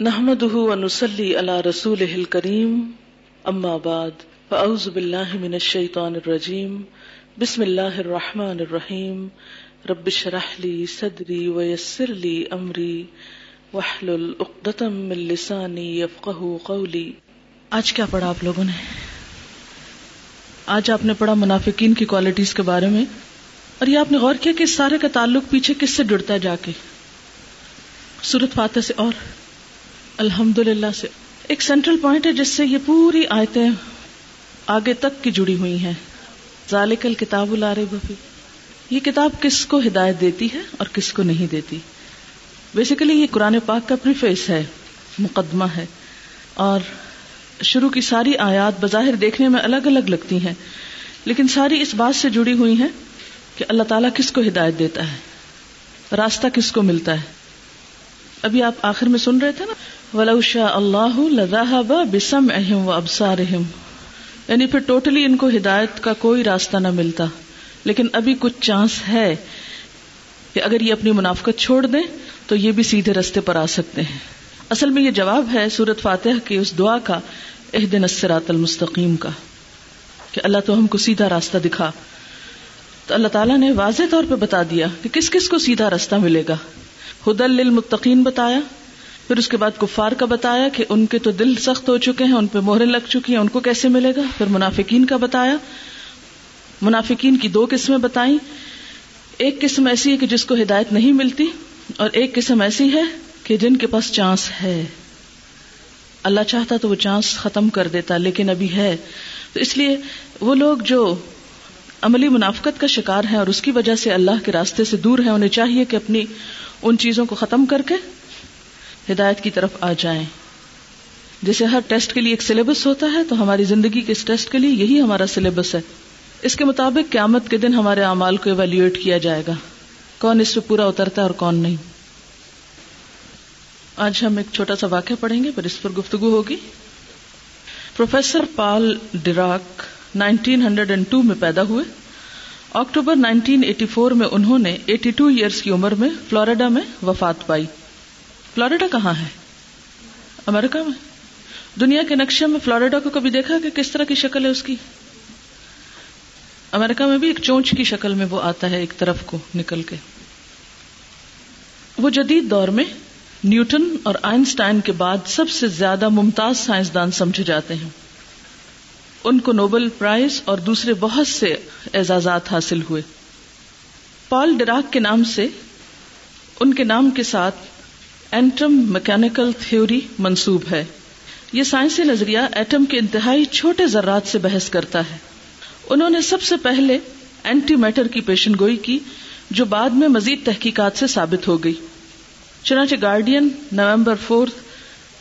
نحمده ونصلي على رسوله الكريم اما بعد فاعوذ بالله من الشيطان الرجيم، بسم الله الرحمن الرحيم، رب اشرح لي صدري ويسر لي امري واحلل عقدة من لساني يفقهوا قولي. آج کیا پڑھا آپ لوگوں نے؟ آج آپ نے پڑھا منافقین کی کوالٹیز کے بارے میں، اور یہ آپ نے غور کیا کہ اس سارے کا تعلق پیچھے کس سے جڑتا ہے جا کے؟ سورت فاتح سے اور۔ الحمد للہ سے۔ ایک سینٹرل پوائنٹ ہے جس سے یہ پوری آیتیں آگے تک کی جڑی ہوئی ہیں۔ ذالک الکتاب العرب بفی یہ کتاب کس کو ہدایت دیتی ہے اور کس کو نہیں دیتی؟ بیسیکلی یہ قرآن پاک کا پریفیس ہے، مقدمہ ہے۔ اور شروع کی ساری آیات بظاہر دیکھنے میں الگ الگ لگتی ہیں، لیکن ساری اس بات سے جڑی ہوئی ہیں کہ اللہ تعالیٰ کس کو ہدایت دیتا ہے؟ راستہ کس کو ملتا ہے؟ ابھی آپ آخر میں سن رہے تھے نا؟ ولو شاء اللہ لذهب بسمعهم وابصارهم یعنی پھر ٹوٹلی ان کو ہدایت کا کوئی راستہ نہ ملتا۔ لیکن ابھی کچھ چانس ہے کہ اگر یہ اپنی منافقت چھوڑ دیں تو یہ بھی سیدھے رستے پر آ سکتے ہیں۔ اصل میں یہ جواب ہے سورت فاتح کی اس دعا کا اح دن اسرات المستقیم کا، کہ اللہ تو ہم کو سیدھا راستہ دکھا۔ تو اللہ تعالیٰ نے واضح طور پہ بتا دیا کہ کس کس کو سیدھا راستہ ملے گا۔ ہدل للمتقین بتایا۔ پھر اس کے بعد کفار کا بتایا کہ ان کے تو دل سخت ہو چکے ہیں، ان پہ مہریں لگ چکی ہیں، ان کو کیسے ملے گا؟ پھر منافقین کا بتایا۔ منافقین کی دو قسمیں بتائیں۔ ایک قسم ایسی ہے کہ جس کو ہدایت نہیں ملتی، اور ایک قسم ایسی ہے کہ جن کے پاس چانس ہے۔ اللہ چاہتا تو وہ چانس ختم کر دیتا، لیکن ابھی ہے۔ تو اس لیے وہ لوگ جو عملی منافقت کا شکار ہیں اور اس کی وجہ سے اللہ کے راستے سے دور ہیں، انہیں چاہیے کہ اپنی ان چیزوں کو ختم کر کے ہدایت کی طرف آ جائیں۔ جیسے ہر ٹیسٹ کے لیے ایک سلیبس ہوتا ہے، تو ہماری زندگی کے اس ٹیسٹ کے لیے یہی ہمارا سلیبس ہے۔ اس کے مطابق قیامت کے دن ہمارے اعمال کو ایویلویٹ کیا جائے گا۔ کون اس پہ پورا اترتا ہے اور کون نہیں۔ آج ہم ایک چھوٹا سا واقعہ پڑھیں گے، پر اس پر گفتگو ہوگی۔ پروفیسر پال ڈراک 1902 میں پیدا ہوئے۔ اکتوبر 1984 میں انہوں نے 82 ایئرس کی عمر میں فلوریڈا میں وفات پائی۔ فلوریڈا کہاں ہے؟ امریکہ میں۔ دنیا کے نقشے میں فلوریڈا کو کبھی دیکھا کہ کس طرح کی شکل ہے اس کی؟ امریکہ میں بھی ایک چونچ کی شکل میں وہ آتا ہے ایک طرف کو نکل کے۔ وہ جدید دور میں نیوٹن اور آئنسٹائن کے بعد سب سے زیادہ ممتاز سائنسدان سمجھے جاتے ہیں۔ ان کو نوبل پرائز اور دوسرے بہت سے اعزازات حاصل ہوئے۔ پال ڈراک کے نام سے، ان کے نام کے ساتھ اینٹم میکینکل تھیوری منسوب ہے۔ یہ سائنسی نظریہ ایٹم کے انتہائی چھوٹے ذرات سے بحث کرتا ہے۔ انہوں نے سب سے پہلے اینٹی میٹر کی پیشن گوئی کی، جو بعد میں مزید تحقیقات سے ثابت ہو گئی۔ چنانچہ Guardian November fourth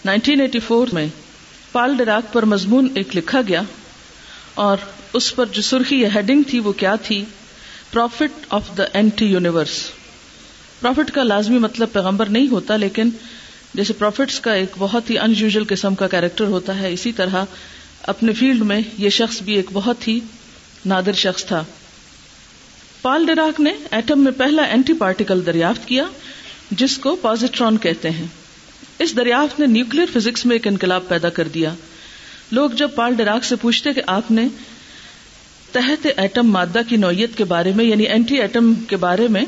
nineteen eighty four میں پال ڈراک پر مضمون ایک لکھا گیا اور اس پر جو سرخی یا ہیڈنگ تھی وہ کیا تھی؟ Prophet of the anti universe prophet کا لازمی مطلب پیغمبر نہیں ہوتا، لیکن جیسے پروفٹس کا ایک بہت ہی ان یوژل قسم کا کیریکٹر ہوتا ہے، اسی طرح اپنے فیلڈ میں یہ شخص بھی ایک بہت ہی نادر شخص تھا۔ پال ڈراک نے ایٹم میں پہلا اینٹی پارٹیکل دریافت کیا، جس کو پازیٹرون کہتے ہیں۔ اس دریافت نے نیوکلیر فزکس میں ایک انقلاب پیدا کر دیا۔ لوگ جب پال ڈراک سے پوچھتے کہ آپ نے تحت ایٹم مادہ کی نوعیت کے بارے میں یعنی اینٹی ایٹم کے بارے میں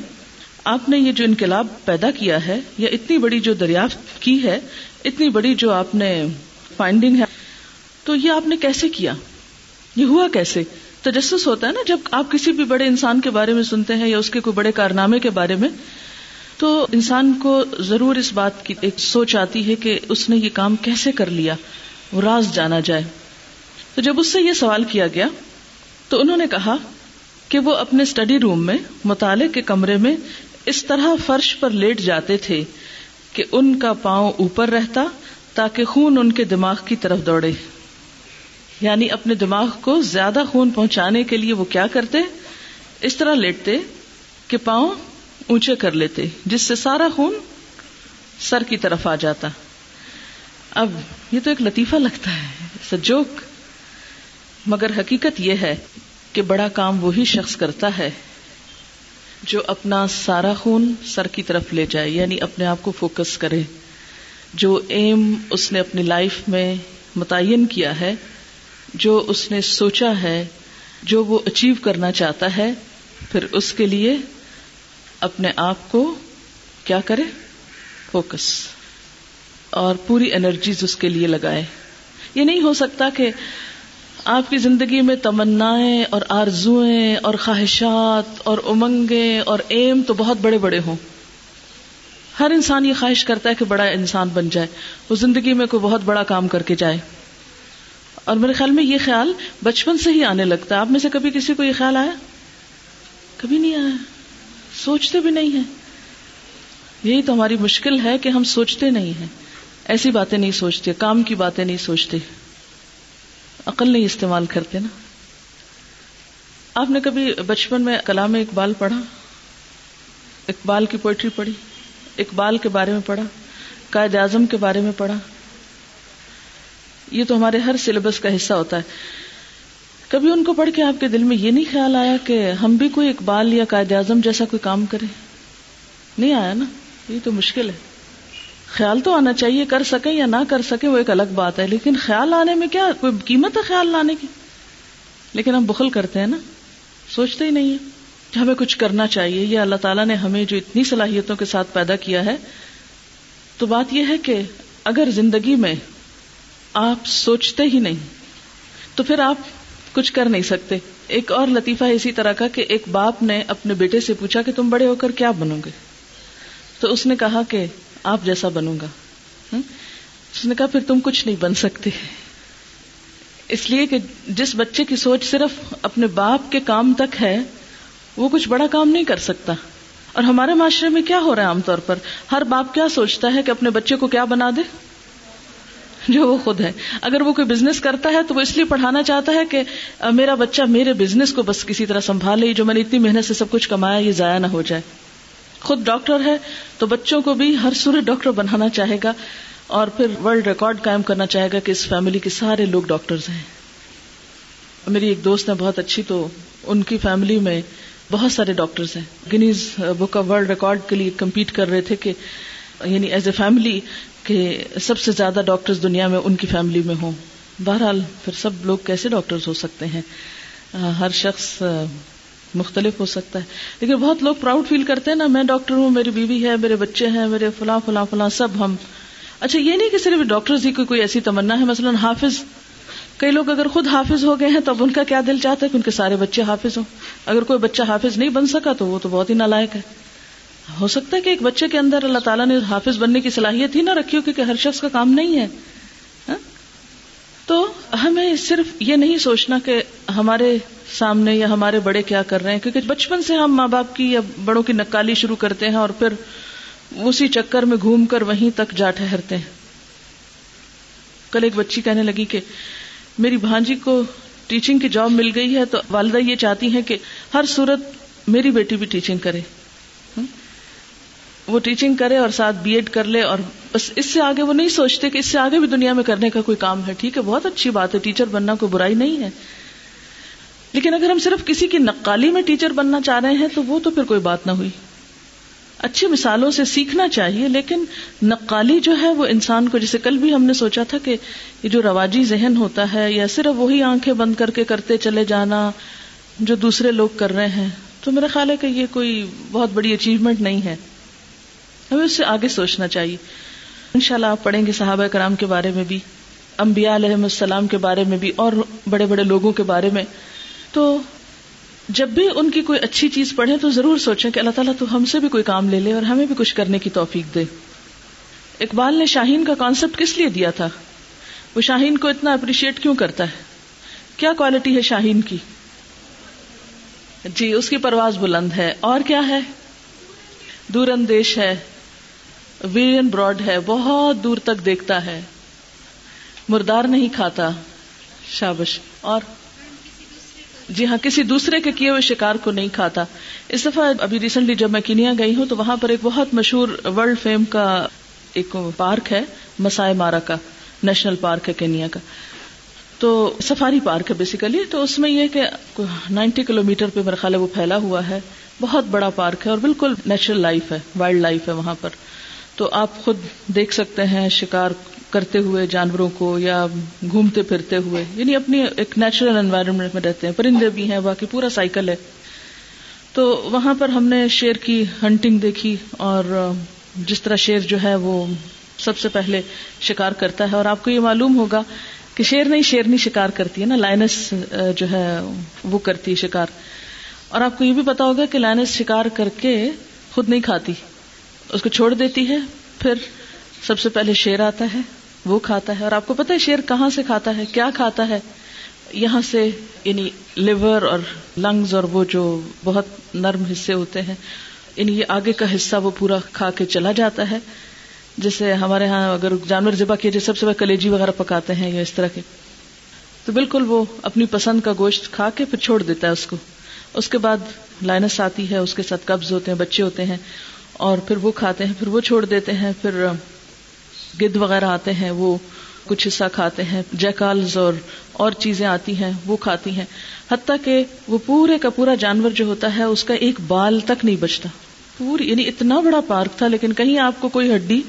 آپ نے یہ جو انقلاب پیدا کیا ہے، یا اتنی بڑی جو دریافت کی ہے، اتنی بڑی جو آپ نے فائنڈنگ ہے، تو یہ آپ نے کیسے کیا؟ یہ ہوا کیسے؟ تجسس ہوتا ہے نا، جب آپ کسی بھی بڑے انسان کے بارے میں سنتے ہیں، یا اس کے کوئی بڑے کارنامے کے بارے میں، تو انسان کو ضرور اس بات کی ایک سوچ آتی ہے کہ اس نے یہ کام کیسے کر لیا، وہ راز جانا جائے۔ تو جب اس سے یہ سوال کیا گیا، تو انہوں نے کہا کہ وہ اپنے اسٹڈی روم میں مطالعے کے کمرے میں اس طرح فرش پر لیٹ جاتے تھے کہ ان کا پاؤں اوپر رہتا تاکہ خون ان کے دماغ کی طرف دوڑے۔ یعنی اپنے دماغ کو زیادہ خون پہنچانے کے لیے وہ کیا کرتے؟ اس طرح لیٹتے کہ پاؤں اونچے کر لیتے، جس سے سارا خون سر کی طرف آ جاتا۔ اب یہ تو ایک لطیفہ لگتا ہے سجوک مگر حقیقت یہ ہے کہ بڑا کام وہی شخص کرتا ہے۔ جو اپنا سارا خون سر کی طرف لے جائے یعنی اپنے آپ کو فوکس کرے۔ جو ایم اس نے اپنی لائف میں متعین کیا ہے، جو اس نے سوچا ہے، جو وہ اچیو کرنا چاہتا ہے، پھر اس کے لیے اپنے آپ کو کیا کرے؟ فوکس اور پوری انرجیز اس کے لیے لگائے۔ یہ نہیں ہو سکتا کہ آپ کی زندگی میں تمنا اور آرزویں اور خواہشات اور امنگیں اور ایم تو بہت بڑے بڑے ہوں۔ ہر انسان یہ خواہش کرتا ہے کہ بڑا انسان بن جائے۔ وہ زندگی میں کوئی بہت بڑا کام کر کے جائے۔ اور میرے خیال میں یہ خیال بچپن سے ہی آنے لگتا ہے۔ آپ میں سے کبھی کسی کو یہ خیال آیا؟ کبھی نہیں آیا۔ سوچتے بھی نہیں ہیں۔ یہی تو ہماری مشکل ہے کہ ہم سوچتے نہیں ہیں۔ ایسی باتیں نہیں سوچتے، کام کی باتیں نہیں سوچتے۔ عقل نہیں استعمال کرتے نا۔ آپ نے کبھی بچپن میں کلام اقبال پڑھا؟ اقبال کی پوئٹری پڑھی؟ اقبال کے بارے میں پڑھا؟ قائد اعظم کے بارے میں پڑھا؟ یہ تو ہمارے ہر سلیبس کا حصہ ہوتا ہے۔ کبھی ان کو پڑھ کے آپ کے دل میں یہ نہیں خیال آیا کہ ہم بھی کوئی اقبال یا قائد اعظم جیسا کوئی کام کرے نہیں آیا نا؟ یہ تو مشکل ہے۔ خیال تو آنا چاہیے، کر سکے یا نہ کر سکے، وہ ایک الگ بات ہے۔ لیکن خیال آنے میں کیا، کوئی قیمت ہے خیال لانے کی؟ لیکن ہم بخل کرتے ہیں نا، سوچتے ہی نہیں ہے ہمیں کچھ کرنا چاہیے۔ یہ اللہ تعالیٰ نے ہمیں جو اتنی صلاحیتوں کے ساتھ پیدا کیا ہے، تو بات یہ ہے کہ اگر زندگی میں آپ سوچتے ہی نہیں، تو پھر آپ کچھ کر نہیں سکتے۔ ایک اور لطیفہ ہے اسی طرح کا کہ ایک باپ نے اپنے بیٹے سے پوچھا کہ تم بڑے ہو کر کیا بنو گے؟ تو اس نے کہا کہ آپ جیسا بنوں گا۔ اس نے کہا، پھر تم کچھ نہیں بن سکتے۔ اس لیے کہ جس بچے کی سوچ صرف اپنے باپ کے کام تک ہے، وہ کچھ بڑا کام نہیں کر سکتا۔ اور ہمارے معاشرے میں کیا ہو رہا ہے عام طور پر؟ ہر باپ کیا سوچتا ہے کہ اپنے بچے کو کیا بنا دے؟ جو وہ خود ہے۔ اگر وہ کوئی بزنس کرتا ہے، تو وہ اس لیے پڑھانا چاہتا ہے کہ، میرا بچہ میرے بزنس کو بس کسی طرح سنبھال لے، جو میں نے اتنی محنت سے سب کچھ کمایا، یہ ضائع نہ ہو جائے۔ خود ڈاکٹر ہے تو بچوں کو بھی ہر صورت ڈاکٹر بنانا چاہے گا اور پھر ورلڈ ریکارڈ قائم کرنا چاہے گا کہ اس فیملی کے سارے لوگ ڈاکٹرز ہیں۔ میری ایک دوست ہے بہت اچھی تو ان کی فیملی میں بہت سارے ڈاکٹرز ہیں۔ Guinness book of world record کے لیے کمپیٹ کر رہے تھے کہ یعنی ایز اے فیملی کہ سب سے زیادہ ڈاکٹرز دنیا میں ان کی فیملی میں ہوں۔ بہرحال پھر سب لوگ کیسے ڈاکٹرز ہو سکتے ہیں؟ ہر شخص مختلف ہو سکتا ہے۔ لیکن بہت لوگ پراؤڈ فیل کرتے ہیں نا، میں ڈاکٹر ہوں، میری بیوی ہے، میرے بچے ہیں، میرے فلاں فلاں فلاں سب ہم۔ اچھا یہ نہیں کہ صرف ڈاکٹر ہی کو کوئی ایسی تمنا ہے۔ مثلاً حافظ، کئی لوگ اگر خود حافظ ہو گئے ہیں تو اب ان کا کیا دل چاہتا ہے کہ ان کے سارے بچے حافظ ہوں؟ اگر کوئی بچہ حافظ نہیں بن سکا تو وہ تو بہت ہی نالائق ہے۔ ہو سکتا ہے کہ ایک بچے کے اندر اللہ تعالیٰ نے حافظ بننے کی صلاحیت ہی نہ رکھی ہو کیونکہ ہر شخص کا کام نہیں ہے۔ ہاں؟ تو ہمیں صرف یہ نہیں سوچنا کہ ہمارے سامنے یا ہمارے بڑے کیا کر رہے ہیں؟ کیونکہ بچپن سے ہم ماں باپ کی یا بڑوں کی نکالی شروع کرتے ہیں اور پھر اسی چکر میں گھوم کر وہیں تک جا ٹھہرتے ہیں۔ کل ایک بچی کہنے لگی کہ میری بھانجی کو ٹیچنگ کی جاب مل گئی ہے تو والدہ یہ چاہتی ہیں کہ ہر صورت میری بیٹی بھی ٹیچنگ کرے۔ وہ ٹیچنگ کرے اور ساتھ بی ایڈ کر لے اور بس اس سے آگے وہ نہیں سوچتے کہ اس سے آگے بھی دنیا میں کرنے کا کوئی کام ہے۔ ٹھیک ہے، بہت اچھی بات ہے، ٹیچر بننا کوئی برائی نہیں ہے۔ لیکن اگر ہم صرف کسی کی نقالی میں ٹیچر بننا چاہ رہے ہیں تو وہ تو پھر کوئی بات نہ ہوئی۔ اچھی مثالوں سے سیکھنا چاہیے، لیکن نقالی جو ہے وہ انسان کو جیسے کل بھی ہم نے سوچا تھا کہ یہ جو رواجی ذہن ہوتا ہے، یا صرف وہی آنکھیں بند کر کے کرتے چلے جانا جو دوسرے لوگ کر رہے ہیں، تو میرا خیال ہے کہ یہ کوئی بہت بڑی اچیومنٹ نہیں ہے۔ ہمیں اس سے آگے سوچنا چاہیے۔ ان شاء اللہ آپ پڑھیں گے صحابہ کرام کے بارے میں بھی امبیا علیہ السلام کے بارے میں بھی، اور بڑے بڑے لوگوں کے بارے میں۔ تو جب بھی ان کی کوئی اچھی چیز پڑھے تو ضرور سوچیں کہ اللہ تعالیٰ تو ہم سے بھی کوئی کام لے لے اور ہمیں بھی کچھ کرنے کی توفیق دے۔ اقبال نے شاہین کا کانسیپٹ کس لیے دیا تھا؟ وہ شاہین کو اتنا اپریشیٹ کیوں کرتا ہے؟ کیا کوالٹی ہے شاہین کی؟ جی اس کی پرواز بلند ہے۔ اور کیا ہے؟ دور اندیش ہے ویژن براڈ ہے، بہت دور تک دیکھتا ہے۔ مردار نہیں کھاتا، شابش۔ اور؟ جی ہاں کسی دوسرے کے کیے ہوئے شکار کو نہیں کھاتا۔ اس دفعہ ابھی ریسنٹلی جب میں کنیا گئی ہوں، تو وہاں پر ایک بہت مشہور ورلڈ فیم کا ایک پارک ہے، مسائے مارا کا، نیشنل پارک ہے کینیا کا۔ تو سفاری پارک ہے بیسیکلی تو اس میں یہ کہ نائنٹی کلو میٹر پہ میرا خیال ہے وہ پھیلا ہوا ہے۔ بہت بڑا پارک ہے اور بالکل نیچرل لائف ہے وائلڈ لائف ہے وہاں پر۔ تو آپ خود دیکھ سکتے ہیں شکار کرتے ہوئے جانوروں کو یا گھومتے پھرتے ہوئے یعنی اپنی ایک نیچرل انوائرمنٹ میں رہتے ہیں، پرندے بھی ہیں، باقی پورا سائیکل ہے۔ تو وہاں پر ہم نے شیر کی ہنٹنگ دیکھی اور جس طرح شیر جو ہے وہ سب سے پہلے شکار کرتا ہے۔ اور آپ کو یہ معلوم ہوگا کہ شیر نہیں شیرنی شکار کرتی ہے نا لائنس جو ہے وہ کرتی ہے شکار۔ اور آپ کو یہ بھی پتا ہوگا کہ لائنس شکار کر کے خود نہیں کھاتی، اس کو چھوڑ دیتی ہے، پھر سب سے پہلے شیر آتا ہے۔ وہ کھاتا ہے اور آپ کو پتا ہے شیر کہاں سے کھاتا ہے، کیا کھاتا ہے؟ یہاں سے یعنی لیور اور لنگز اور وہ جو بہت نرم حصے ہوتے ہیں یعنی یہ آگے کا حصہ وہ پورا کھا کے چلا جاتا ہے۔ جیسے ہمارے ہاں اگر جانور ذبح کیے جائے سب سے کلیجی وغیرہ پکاتے ہیں یا اس طرح کے، تو بالکل وہ اپنی پسند کا گوشت کھا کے پھر چھوڑ دیتا ہے اس کو۔ اس کے بعد لائنس آتی ہے، اس کے ساتھ قبض ہوتے ہیں، بچے ہوتے ہیں اور پھر وہ کھاتے ہیں، پھر وہ چھوڑ دیتے ہیں، پھر گد وغیرہ آتے ہیں، وہ کچھ حصہ کھاتے ہیں، جیکالز اور اور چیزیں آتی ہیں، وہ کھاتی ہیں۔ حتیٰ کہ وہ پورے کا پورا جانور جو ہوتا ہے، اس کا ایک بال تک نہیں بچتا۔ پوری یعنی اتنا بڑا پارک تھا، لیکن کہیں آپ کو کوئی ہڈی،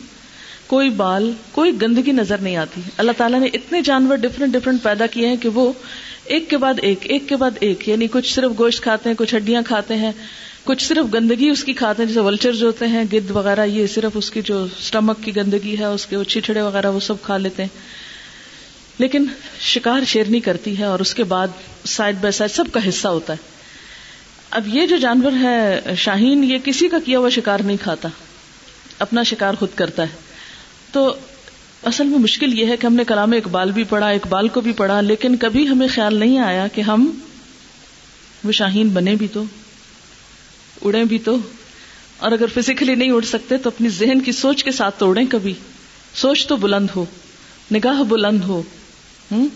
کوئی بال، کوئی گندگی نظر نہیں آتی۔ اللہ تعالیٰ نے اتنے جانور ڈفرینٹ ڈفرینٹ پیدا کیے ہیں کہ وہ ایک کے بعد ایک ایک کے بعد ایک یعنی کچھ صرف گوشت کھاتے ہیں، کچھ ہڈیاں کھاتے ہیں۔ کچھ صرف گندگی اس کی کھاتے ہیں، جیسے ولچر جو ہوتے ہیں گد وغیرہ، یہ صرف اس کی جو اسٹمک کی گندگی ہے، اس کے چھٹڑے وغیرہ، وہ سب کھا لیتے ہیں۔ لیکن شکار شیرنی کرتی ہے اور اس کے بعد سائڈ بائی سائڈ سب کا حصہ ہوتا ہے۔ اب یہ جو جانور ہے، شاہین، یہ کسی کا کیا ہوا شکار نہیں کھاتا۔ اپنا شکار خود کرتا ہے۔ تو اصل میں مشکل یہ ہے کہ ہم نے کلام اقبال بھی پڑھا، اقبال کو بھی پڑھا، لیکن کبھی ہمیں خیال نہیں آیا کہ ہم وہ شاہین بنے بھی تو۔ اڑے بھی تو۔ اور اگر فزیکلی نہیں اڑ سکتے تو اپنی ذہن کی سوچ کے ساتھ تو اڑیں کبھی۔ سوچ تو بلند ہو، نگاہ بلند ہو۔ ہوں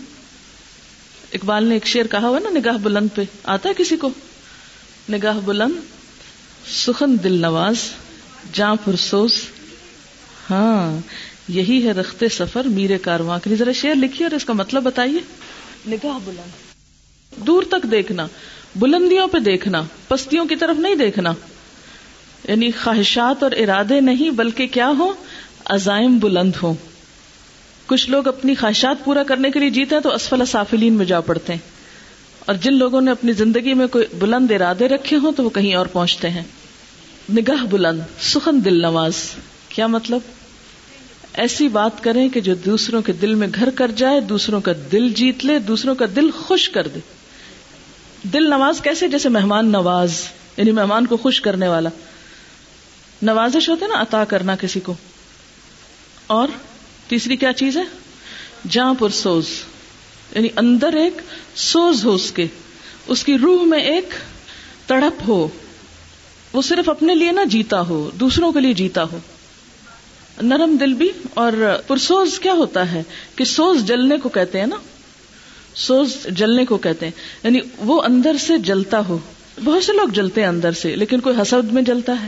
اقبال نے ایک شیر کہا ہوا نا، نگاہ بلند پہ۔ آتا ہے کسی کو؟ نگاہ بلند، سخن دل نواز، جاں پرسوس ہاں یہی ہے رختے سفر میرے کارواں کے لیے۔ ذرا شیر لکھیے اور اس کا مطلب بتائیے۔ نگاہ بلند۔ دور تک دیکھنا۔ بلندیوں پہ دیکھنا، پستیوں کی طرف نہیں دیکھنا۔ یعنی خواہشات اور ارادے نہیں، بلکہ کیا ہو عزائم بلند ہو کچھ لوگ اپنی خواہشات پورا کرنے کے لیے جیتے ہیں تو اسفل سافلین میں جا پڑتے ہیں۔ اور جن لوگوں نے اپنی زندگی میں کوئی بلند ارادے رکھے ہوں تو وہ کہیں اور پہنچتے ہیں۔ نگاہ بلند، سخن دل نواز۔ کیا مطلب؟ ایسی بات کریں کہ جو دوسروں کے دل میں گھر کر جائے، دوسروں کا دل جیت لے، دوسروں کا دل خوش کر دے۔ دل نواز کیسے جیسے مہمان نواز یعنی مہمان کو خوش کرنے والا۔ نوازش ہوتے نا، عطا کرنا کسی کو۔ اور تیسری کیا چیز ہے؟ جہاں پر سوز۔ یعنی اندر ایک سوز ہو اس کے۔ اس کی روح میں ایک تڑپ ہو۔ وہ صرف اپنے لیے نہ جیتا ہو، دوسروں کے لیے جیتا ہو۔ نرم دل بھی اور پرسوز کیا ہوتا ہے؟ کہ سوز جلنے کو کہتے ہیں نا۔ سوز جلنے کو کہتے ہیں۔ یعنی وہ اندر سے جلتا ہو۔ بہت سے لوگ جلتے ہیں اندر سے، لیکن کوئی حسد میں جلتا ہے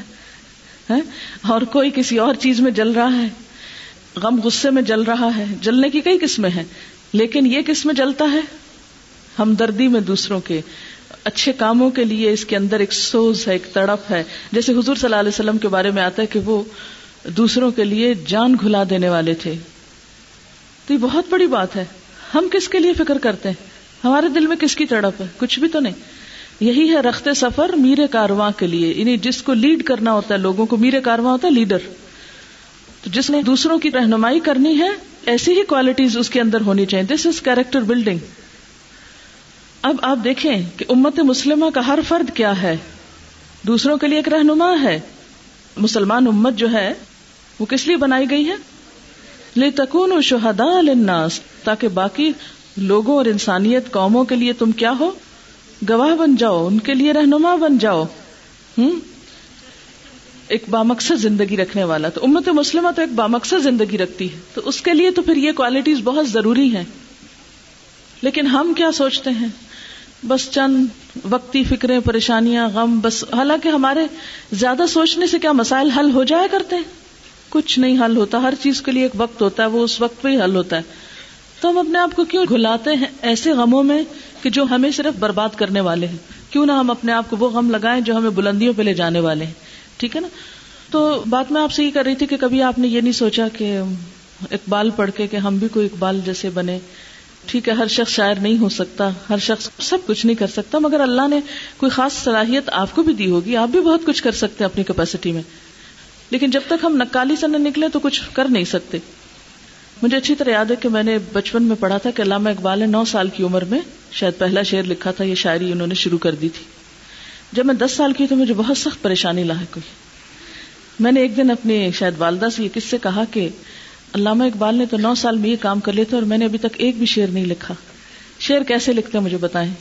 اور کوئی کسی اور چیز میں جل رہا ہے۔ غم غصے میں جل رہا ہے۔ جلنے کی کئی قسمیں ہیں، لیکن یہ کس میں جلتا ہے؟ ہمدردی میں دوسروں کے۔ اچھے کاموں کے لیے اس کے اندر ایک سوز ہے، ایک تڑپ ہے۔ جیسے حضور صلی اللہ علیہ وسلم کے بارے میں آتا ہے کہ وہ دوسروں کے لیے جان گھلا دینے والے تھے۔ تو یہ بہت بڑی بات ہے۔ ہم کس کے لیے فکر کرتے ہیں؟ ہمارے دل میں کس کی تڑپ ہے؟ کچھ بھی تو نہیں۔ یہی ہے رختے سفر میرے کارواں کے لیے۔ یعنی جس کو لیڈ کرنا ہوتا ہے، لوگوں کو میرے کارواں ہوتا ہے لیڈر تو جس نے دوسروں کی رہنمائی کرنی ہے، ایسی ہی کوالٹیز اس کے اندر ہونی چاہیے۔ دس از کیریکٹر بلڈنگ اب آپ دیکھیں کہ امت مسلمہ کا ہر فرد کیا ہے۔ دوسروں کے لیے ایک رہنما ہے۔ مسلمان امت جو ہے، وہ کس لیے بنائی گئی ہے؟ لے تکون شہدا الناس تاکہ باقی لوگوں اور انسانیت قوموں کے لیے تم کیا ہو؟ گواہ بن جاؤ، ان کے لیے رہنما بن جاؤ۔ ہوں ایک بامقصد زندگی رکھنے والا۔ تو امت مسلمہ تو ایک بامقصد زندگی رکھتی ہے۔ تو اس کے لیے تو پھر یہ کوالٹیز بہت ضروری ہیں۔ لیکن ہم کیا سوچتے ہیں؟ بس چند وقتی فکریں، پریشانیاں، غم، بس، حالانکہ ہمارے زیادہ سوچنے سے کیا مسائل حل ہو جایا کرتے ہیں؟ کچھ نہیں حل ہوتا، ہر چیز کے لیے ایک وقت ہوتا ہے، وہ اس وقت پہ ہی حل ہوتا ہے۔ تو ہم اپنے آپ کو کیوں گھلاتے ہیں ایسے غموں میں کہ جو ہمیں صرف برباد کرنے والے ہیں؟ کیوں نہ ہم اپنے آپ کو وہ غم لگائیں جو ہمیں بلندیوں پہ لے جانے والے ہیں؟ ٹھیک ہے نا؟ تو بات میں آپ سے یہ کر رہی تھی کہ کبھی آپ نے یہ نہیں سوچا کہ اقبال پڑھ کے کہ ہم بھی کوئی اقبال جیسے بنے۔ ٹھیک ہے، ہر شخص شاعر نہیں ہو سکتا، ہر شخص سب کچھ نہیں کر سکتا، مگر اللہ نے کوئی خاص صلاحیت آپ کو بھی دی ہوگی، آپ بھی بہت کچھ کر سکتے ہیں اپنی کیپیسٹی میں۔ لیکن جب تک ہم نکالی سے نہ نکلے تو کچھ کر نہیں سکتے۔ مجھے اچھی طرح یاد ہے کہ میں نے بچپن میں پڑھا تھا کہ علامہ اقبال نے نو سال کی عمر میں شاید پہلا شعر لکھا تھا، یہ شاعری انہوں نے شروع کر دی تھی۔ جب میں دس سال کی تو مجھے بہت سخت پریشانی لاحق ہوئی۔ میں نے ایک دن اپنی شاید والدہ سے یہ کس سے کہا کہ علامہ اقبال نے تو نو سال میں یہ کام کر لیتے اور میں نے ابھی تک ایک بھی شعر نہیں لکھا۔ شعر کیسے لکھتے مجھے بتائیں؟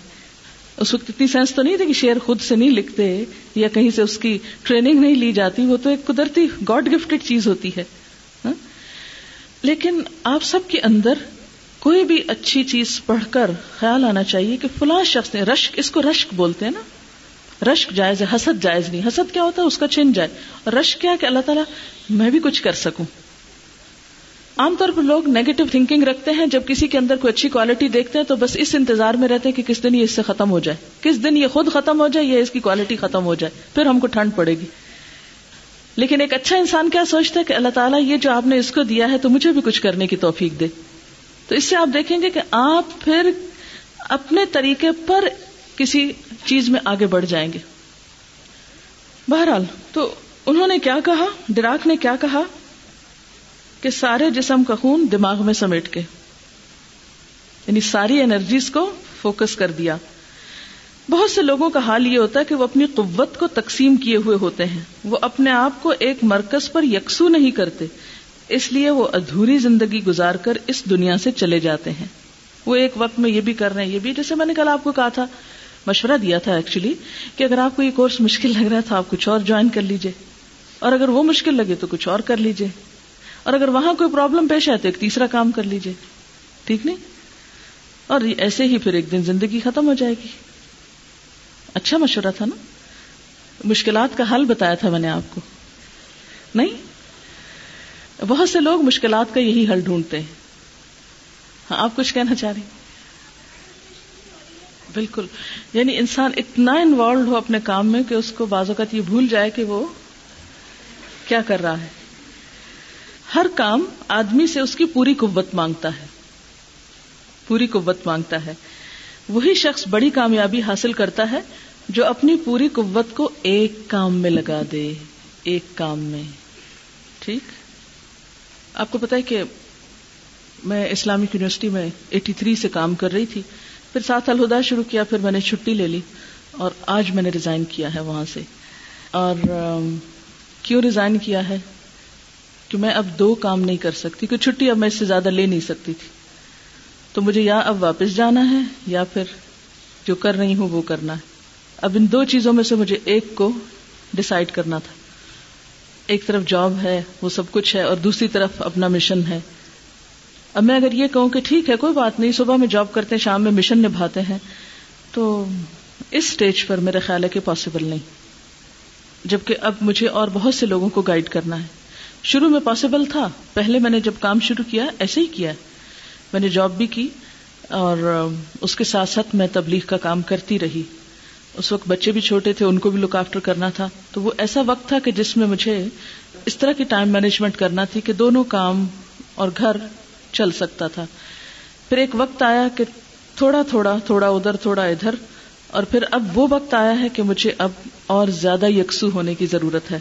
اس وقت اتنی سینس تو نہیں تھی کہ شعر خود سے نہیں لکھتے یا کہیں سے اس کی ٹریننگ نہیں لی جاتی، وہ تو ایک قدرتی گاڈ گفٹڈ چیز ہوتی ہے ہاں؟ لیکن آپ سب کے اندر کوئی بھی اچھی چیز پڑھ کر خیال آنا چاہیے کہ فلاں شخص نے رشک، اس کو رشک بولتے ہیں نا؟ رشک جائز ہے، حسد جائز نہیں، حسد کیا ہوتا ہے؟ اس کا چن جائے۔ اور رشک کیا کہ اللہ تعالیٰ، میں بھی کچھ کر سکوں۔ عام طور پر لوگ نیگیٹو تھنکنگ رکھتے ہیں، جب کسی کے اندر کوئی اچھی کوالٹی دیکھتے ہیں تو بس اس انتظار میں رہتے ہیں کہ کس دن یہ اس سے ختم ہو جائے۔ کس دن یہ خود ختم ہو جائے یا اس کی کوالٹی ختم ہو جائے، پھر ہم کو ٹھنڈ پڑے گی۔ لیکن ایک اچھا انسان کیا سوچتا ہے کہ اللہ تعالیٰ یہ جو آپ نے اس کو دیا ہے تو مجھے بھی کچھ کرنے کی توفیق دے۔ تو اس سے آپ دیکھیں گے کہ آپ پھر اپنے طریقے پر کسی چیز میں آگے بڑھ جائیں گے۔ بہرحال، تو انہوں نے کیا کہا؟ ڈراک نے کیا کہا؟ کہ سارے جسم کا خون دماغ میں سمیٹ کے یعنی ساری انرجیز کو فوکس کر دیا۔ بہت سے لوگوں کا حال یہ ہوتا ہے کہ وہ اپنی قوت کو تقسیم کیے ہوئے ہوتے ہیں۔ وہ اپنے آپ کو ایک مرکز پر یکسو نہیں کرتے، اس لیے وہ ادھوری زندگی گزار کر اس دنیا سے چلے جاتے ہیں۔ وہ ایک وقت میں یہ بھی کر رہے ہیں، یہ بھی، جیسے میں نے کل آپ کو کہا تھا، مشورہ دیا تھا ایکچولی کہ اگر آپ کو یہ کورس مشکل لگ رہا تھا آپ کچھ اور جوائن کر لیجیے اور اگر وہ مشکل لگے تو کچھ اور کر لیجیے اور اگر وہاں کوئی پرابلم پیش آئے تو ایک تیسرا کام کر لیجیے ٹھیک نہیں؟ اور ایسے ہی پھر ایک دن زندگی ختم ہو جائے گی۔ اچھا مشورہ تھا نا؟ مشکلات کا حل بتایا تھا میں نے آپ کو۔ نہیں؟ بہت سے لوگ مشکلات کا یہی حل ڈھونڈتے ہیں۔ ہاں آپ کچھ کہنا چاہ رہی بالکل۔ یعنی انسان اتنا انوالوڈ ہو اپنے کام میں کہ اس کو بعض اوقات یہ بھول جائے کہ وہ کیا کر رہا ہے۔ ہر کام آدمی سے اس کی پوری قوت مانگتا ہے۔ پوری قوت مانگتا ہے۔ وہی شخص بڑی کامیابی حاصل کرتا ہے جو اپنی پوری قوت کو ایک کام میں لگا دے۔ ایک کام میں۔ ٹھیک؟ آپ کو پتا ہے کہ میں اسلامک یونیورسٹی میں ایٹی تھری سے کام کر رہی تھی۔ پھر ساتھ الہدا شروع کیا، پھر میں نے چھٹی لے لی اور آج میں نے ریزائن کیا ہے وہاں سے۔ اور کیوں ریزائن کیا ہے؟ کہ میں اب دو کام نہیں کر سکتی، کہ چھٹی اب میں اس سے زیادہ لے نہیں سکتی تھی۔ تو مجھے یا اب واپس جانا ہے، یا پھر جو کر رہی ہوں وہ کرنا ہے۔ اب ان دو چیزوں میں سے مجھے ایک کو ڈسائڈ کرنا تھا۔ ایک طرف جاب ہے، وہ سب کچھ ہے، اور دوسری طرف اپنا مشن ہے۔ اب میں اگر یہ کہوں کہ ٹھیک ہے، کوئی بات نہیں، صبح میں جاب کرتے ہیں، شام میں مشن نبھاتے ہیں، تو اس اسٹیج پر میرا خیال ہے کہ پاسبل نہیں۔ جبکہ اب مجھے اور بہت سے لوگوں کو گائیڈ کرنا ہے۔ شروع میں پاسبل تھا۔ پہلے میں نے جب کام شروع کیا، ایسے ہی کیا۔ میں نے جاب بھی کی اور اس کے ساتھ ساتھ میں تبلیغ کا کام کرتی رہی۔ اس وقت بچے بھی چھوٹے تھے، ان کو بھی لک آفٹر کرنا تھا۔ تو وہ ایسا وقت تھا کہ جس میں مجھے اس طرح کی ٹائم مینجمنٹ کرنا تھی کہ دونوں کام اور گھر چل سکتا تھا۔ پھر ایک وقت آیا کہ تھوڑا تھوڑا تھوڑا ادھر تھوڑا ادھر۔ اور پھر اب وہ وقت آیا ہے کہ مجھے اب اور زیادہ یکسو ہونے کی ضرورت ہے۔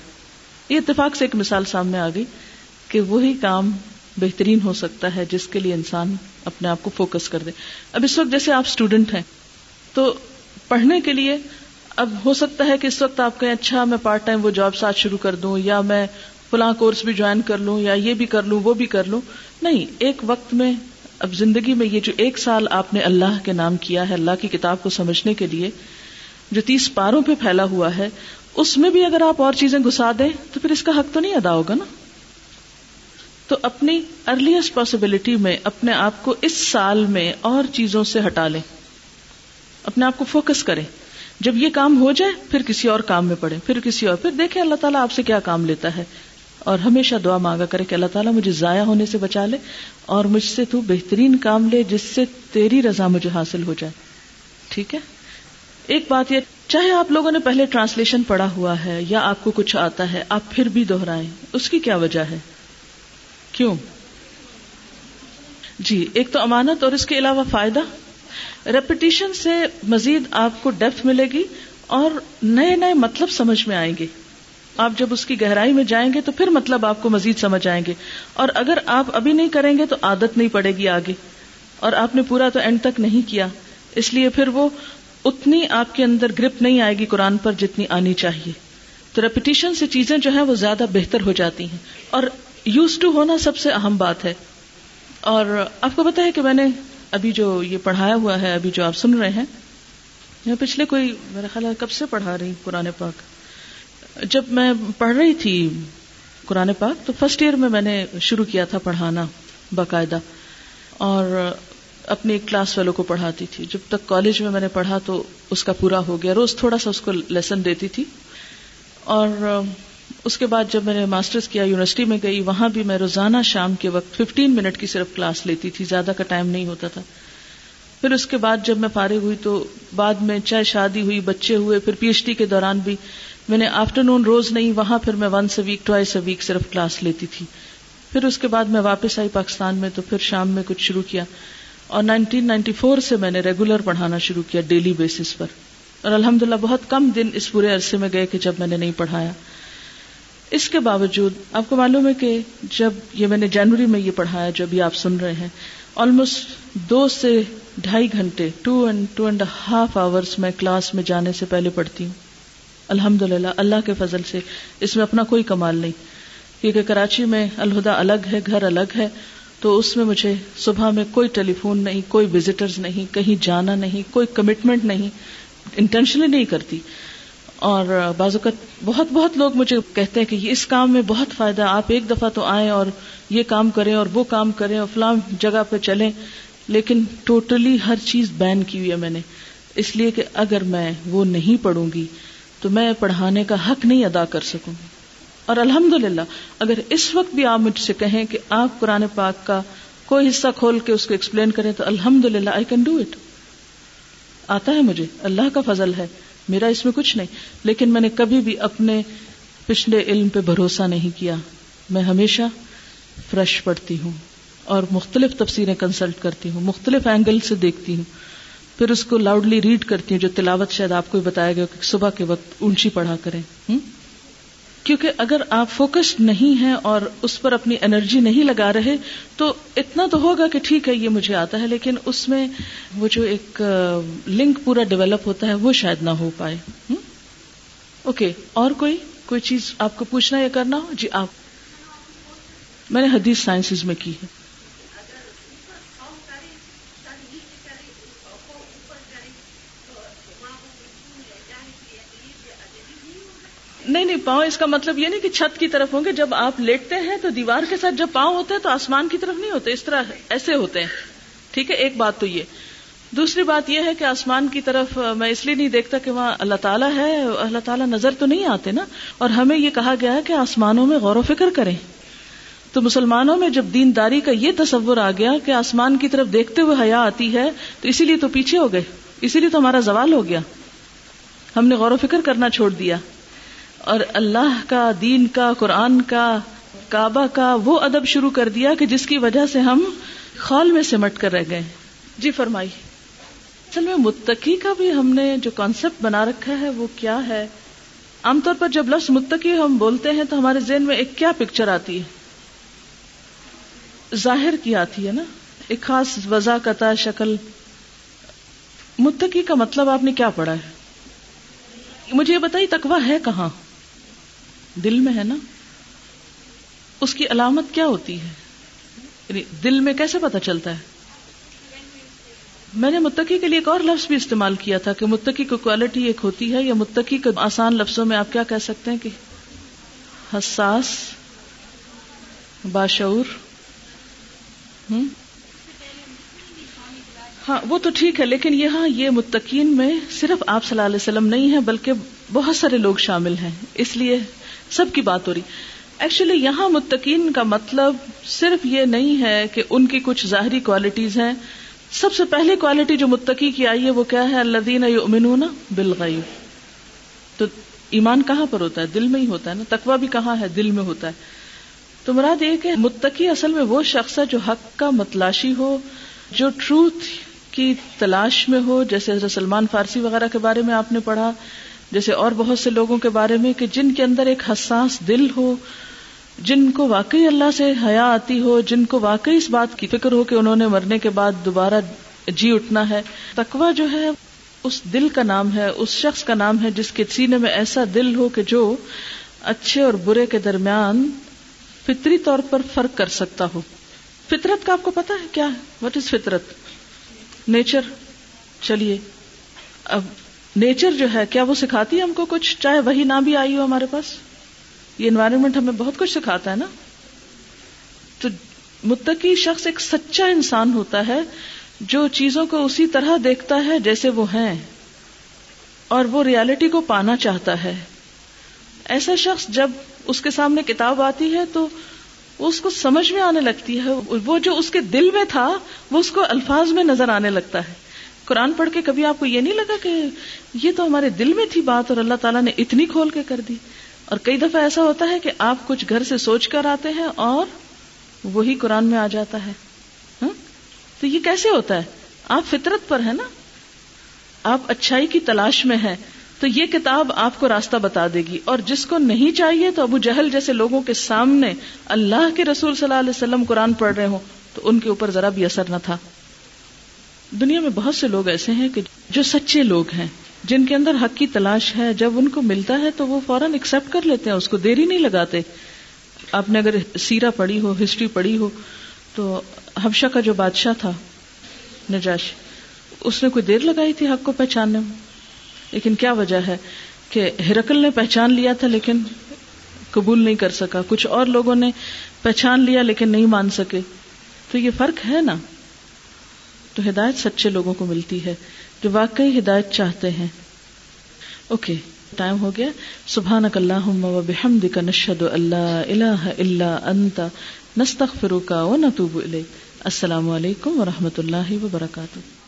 یہ اتفاق سے ایک مثال سامنے آ گئی کہ وہی کام بہترین ہو سکتا ہے جس کے لیے انسان اپنے آپ کو فوکس کر دے۔ اب اس وقت جیسے آپ اسٹوڈینٹ ہیں، تو پڑھنے کے لیے اب ہو سکتا ہے کہ اس وقت آپ کہیں اچھا میں پارٹ ٹائم وہ جاب ساتھ شروع کر دوں، یا میں فلاں کورس بھی جوائن کر لوں، یا یہ بھی کر لوں، وہ بھی کر لوں۔ نہیں، ایک وقت میں، اب زندگی میں یہ جو ایک سال آپ نے اللہ کے نام کیا ہے، اللہ کی کتاب کو سمجھنے کے لیے، جو تیس پاروں پہ پھیلا ہوا ہے اس میں بھی اگر آپ اور چیزیں گھسا دیں تو پھر اس کا حق تو نہیں ادا ہوگا نا؟ تو اپنی ارلیسٹ پاسبلٹی میں اپنے آپ کو اس سال میں اور چیزوں سے ہٹا لیں۔ اپنے آپ کو فوکس کریں۔ جب یہ کام ہو جائے، پھر کسی اور کام میں پڑے پھر کسی اور، پھر دیکھیں اللہ تعالیٰ آپ سے کیا کام لیتا ہے۔ اور ہمیشہ دعا مانگا کرے کہ اللہ تعالیٰ مجھے ضائع ہونے سے بچا لے اور مجھ سے تو بہترین کام لے جس سے تیری رضا مجھے حاصل ہو جائے۔ ٹھیک ہے؟ ایک بات یہ چاہے آپ لوگوں نے پہلے ٹرانسلیشن پڑھا ہوا ہے یا آپ کو کچھ آتا ہے، آپ پھر بھی دوہرائیں اس کی کیا وجہ ہے؟ کیوں؟ جی ایک تو امانت اور اس کے علاوہ فائدہ۔ ریپٹیشن سے مزید آپ کو ڈیپتھ ملے گی اور نئے نئے مطلب سمجھ میں آئیں گے۔ آپ جب اس کی گہرائی میں جائیں گے تو پھر مطلب آپ کو مزید سمجھ آئیں گے۔ اور اگر آپ ابھی نہیں کریں گے تو عادت نہیں پڑے گی آگے۔ اور آپ نے پورا تو اینڈ تک نہیں کیا۔ اس لیے پھر وہ اتنی آپ کے اندر گرپ نہیں آئے گی قرآن پر جتنی آنی چاہیے۔ تو ریپیٹیشن سے چیزیں جو ہیں وہ زیادہ بہتر ہو جاتی ہیں۔ اور یوز ٹو ہونا سب سے اہم بات ہے۔ اور آپ کو پتا ہے کہ میں نے ابھی جو یہ پڑھایا ہوا ہے، ابھی جو آپ سن رہے ہیں، میں پچھلے کوئی میرا خیال ہے کب سے پڑھا رہی قرآن پاک۔ جب میں پڑھ رہی تھی قرآن پاک، تو فرسٹ ایئر میں میں نے شروع کیا تھا پڑھانا باقاعدہ۔ اور اپنی ایک کلاس والوں کو پڑھاتی تھی۔ جب تک کالج میں میں نے پڑھا تو اس کا پورا ہو گیا۔ روز تھوڑا سا اس کو لیسن دیتی تھی۔ اور اس کے بعد جب میں نے ماسٹرز کیا یونیورسٹی میں گئی، وہاں بھی میں روزانہ شام کے وقت ففٹین منٹ کی صرف کلاس لیتی تھی۔ زیادہ کا ٹائم نہیں ہوتا تھا۔ پھر اس کے بعد جب میں فارغ ہوئی تو بعد میں چاہے شادی ہوئی، بچے ہوئے، پھر پی ایچ ڈی کے دوران بھی میں نے آفٹر نون روز نہیں، وہاں پھر میں once a week twice a week صرف کلاس لیتی تھی۔ پھر اس کے بعد میں واپس آئی پاکستان میں تو پھر شام میں کچھ شروع کیا۔ اور نائنٹین نائنٹی فور سے میں نے ریگولر پڑھانا شروع کیا ڈیلی بیسس پر۔ اور الحمد بہت کم دن اس پورے عرصے میں گئے کہ جب میں نے نہیں پڑھایا۔ اس کے باوجود آپ کو معلوم ہے کہ جب یہ میں نے جنوری میں یہ پڑھایا جو ابھی آپ سن رہے ہیں آلموسٹ دو سے ڈھائی گھنٹے two and two and half hours میں کلاس میں جانے سے پہلے پڑھتی ہوں۔ الحمد للہ اللہ کے فضل سے اس میں اپنا کوئی کمال نہیں۔ کیونکہ کراچی میں الہدا الگ ہے، گھر الگ ہے۔ تو اس میں مجھے صبح میں کوئی ٹیلی فون نہیں، کوئی وزٹرز نہیں، کہیں جانا نہیں، کوئی کمٹمنٹ نہیں انٹینشنلی نہیں کرتی۔ اور بعض اوقات بہت بہت لوگ مجھے کہتے ہیں کہ اس کام میں بہت فائدہ، آپ ایک دفعہ تو آئیں اور یہ کام کریں اور وہ کام کریں اور فلاں جگہ پہ چلیں۔ لیکن ٹوٹلی ہر چیز بین کی ہوئی ہے میں نے۔ اس لیے کہ اگر میں وہ نہیں پڑھوں گی تو میں پڑھانے کا حق نہیں ادا کر سکوں گی۔ اور الحمد للہ اگر اس وقت بھی آپ مجھ سے کہیں کہ آپ قرآن پاک کا کوئی حصہ کھول کے اس کو ایکسپلین کریں تو الحمد للہ آئی کین ڈو اٹ آتا ہے مجھے، اللہ کا فضل ہے، میرا اس میں کچھ نہیں۔ لیکن میں نے کبھی بھی اپنے پچھلے علم پہ بھروسہ نہیں کیا۔ میں ہمیشہ فریش پڑھتی ہوں اور مختلف تفسیریں کنسلٹ کرتی ہوں، مختلف اینگل سے دیکھتی ہوں۔ پھر اس کو لاؤڈلی ریڈ کرتی ہوں، جو تلاوت شاید آپ کو بتایا گیا کہ صبح کے وقت اونچی پڑھا کریں۔ کیونکہ اگر آپ فوکسڈ نہیں ہیں اور اس پر اپنی انرجی نہیں لگا رہے، تو اتنا تو ہوگا کہ ٹھیک ہے، یہ مجھے آتا ہے، لیکن اس میں وہ جو ایک لنک پورا ڈیولپ ہوتا ہے، وہ شاید نہ ہو پائے۔ اوکے اور کوئی؟ کوئی چیز آپ کو پوچھنا یا کرنا ہو؟ جی آپ۔ میں نے حدیث سائنسز میں کی ہے۔ نہیں نہیں، پاؤں اس کا مطلب یہ نہیں کہ چھت کی طرف ہوں گے، جب آپ لیٹتے ہیں تو دیوار کے ساتھ جب پاؤں ہوتے ہیں تو آسمان کی طرف نہیں ہوتے، اس طرح ایسے ہوتے ہیں۔ ٹھیک ہے، ایک بات تو یہ۔ دوسری بات یہ ہے کہ آسمان کی طرف میں اس لیے نہیں دیکھتا کہ وہاں اللہ تعالیٰ ہے، اللہ تعالیٰ نظر تو نہیں آتے نا۔ اور ہمیں یہ کہا گیا ہے کہ آسمانوں میں غور و فکر کریں۔ تو مسلمانوں میں جب دینداری کا یہ تصور آ گیا کہ آسمان کی طرف دیکھتے ہوئے حیا آتی ہے، تو اسی لیے تو پیچھے ہو گئے، اسی لیے تو ہمارا زوال ہو گیا۔ ہم نے غور و فکر کرنا چھوڑ دیا۔ اور اللہ کا، دین کا، قرآن کا، کعبہ کا وہ ادب شروع کر دیا کہ جس کی وجہ سے ہم خال میں سمٹ کر رہ گئے۔ جی فرمائی۔ اصل میں متقی کا بھی ہم نے جو کانسیپٹ بنا رکھا ہے وہ کیا ہے؟ عام طور پر جب لفظ متقی ہم بولتے ہیں تو ہمارے ذہن میں ایک کیا پکچر آتی ہے؟ ظاہر کی آتی ہے نا؟ ایک خاص وضا قطع شکل۔ متقی کا مطلب آپ نے کیا پڑھا ہے؟ مجھے یہ بتائی تکوا ہے کہاں؟ دل میں ہے نا، اس کی علامت کیا ہوتی ہے؟ یعنی دل میں کیسے پتا چلتا ہے؟ میں نے متقی کے لیے ایک اور لفظ بھی استعمال کیا تھا کہ متقی کو کوالٹی ایک ہوتی ہے، یا متقی کو آسان لفظوں میں آپ کیا کہہ سکتے ہیں کہ حساس، باشعور ہوں ہاں وہ تو ٹھیک ہے، لیکن یہاں یہ متقین میں صرف آپ صلی اللہ علیہ وسلم نہیں ہے بلکہ بہت سارے لوگ شامل ہیں۔ اس لیے سب کی بات ہو رہی۔ ایکچولی یہاں متقین کا مطلب صرف یہ نہیں ہے کہ ان کی کچھ ظاہری کوالٹیز ہیں۔ سب سے پہلی کوالٹی جو متقی کی آئی ہے وہ کیا ہے؟ اللہ دین بالغیب ایمان کہاں پر ہوتا ہے؟ دل میں ہی ہوتا ہے نا۔ تقوا بھی کہاں ہے؟ دل میں ہوتا ہے۔ تو مراد یہ کہ متقی اصل میں وہ شخص ہے جو حق کا متلاشی ہو، جو ٹروتھ کی تلاش میں ہو، جیسے حضرت سلمان فارسی وغیرہ کے بارے میں آپ نے پڑھا۔ جیسے اور بہت سے لوگوں کے بارے میں کہ جن کے اندر ایک حساس دل ہو، جن کو واقعی اللہ سے حیا آتی ہو، جن کو واقعی اس بات کی فکر ہو کہ انہوں نے مرنے کے بعد دوبارہ جی اٹھنا ہے۔ تقوا جو ہے، اس دل کا نام ہے، اس شخص کا نام ہے جس کے سینے میں ایسا دل ہو کہ جو اچھے اور برے کے درمیان فطری طور پر فرق کر سکتا ہو۔ فطرت کا آپ کو پتا ہے کیا ہے؟ وٹ از فطرت? نیچر چلیے، اب نیچر جو ہے، کیا وہ سکھاتی ہے ہم کو کچھ؟ چاہے وہی نہ بھی آئی ہو ہمارے پاس۔ یہ انوائرمنٹ ہمیں بہت کچھ سکھاتا ہے نا۔ تو متقی شخص ایک سچا انسان ہوتا ہے جو چیزوں کو اسی طرح دیکھتا ہے جیسے وہ ہیں۔ اور وہ ریالٹی کو پانا چاہتا ہے۔ ایسا شخص جب اس کے سامنے کتاب آتی ہے تو اس کو سمجھ میں آنے لگتی ہے۔ وہ جو اس کے دل میں تھا، وہ اس کو الفاظ میں نظر آنے لگتا ہے۔ قرآن پڑھ کے کبھی آپ کو یہ نہیں لگا کہ یہ تو ہمارے دل میں تھی بات اور اللہ تعالیٰ نے اتنی کھول کے کر دی؟ اور کئی دفعہ ایسا ہوتا ہے کہ آپ کچھ گھر سے سوچ کر آتے ہیں اور وہی قرآن میں آ جاتا ہے۔ ہاں؟ تو یہ کیسے ہوتا ہے؟ آپ فطرت پر ہے نا؟ آپ اچھائی کی تلاش میں ہے تو یہ کتاب آپ کو راستہ بتا دے گی۔ اور جس کو نہیں چاہیے تو ابو جہل جیسے لوگوں کے سامنے اللہ کے رسول صلی اللہ علیہ وسلم قرآن پڑھ رہے ہوں۔ تو ان کے اوپر ذرا بھی اثر نہ تھا۔ دنیا میں بہت سے لوگ ایسے ہیں کہ جو سچے لوگ ہیں، جن کے اندر حق کی تلاش ہے، جب ان کو ملتا ہے تو وہ فوراً ایکسپٹ کر لیتے ہیں، اس کو دیری نہیں لگاتے۔ آپ نے اگر سیرا پڑھی ہو ہسٹری پڑھی ہو، تو حبشہ کا جو بادشاہ تھا، نجاش، اس نے کوئی دیر لگائی تھی حق کو پہچاننے میں؟ لیکن کیا وجہ ہے کہ ہرکل نے پہچان لیا تھا لیکن قبول نہیں کر سکا؟ کچھ اور لوگوں نے پہچان لیا لیکن نہیں مان سکے۔ تو یہ فرق ہے نا؟ تو ہدایت سچے لوگوں کو ملتی ہے جو واقعی ہدایت چاہتے ہیں۔ اوکے ٹائم ہو گیا۔ سبحانک اللہم و بحمدک نشہد اللہ الہ الا انت، نستغفرک و نتوب السلام علیکم ورحمۃ اللہ وبرکاتہ۔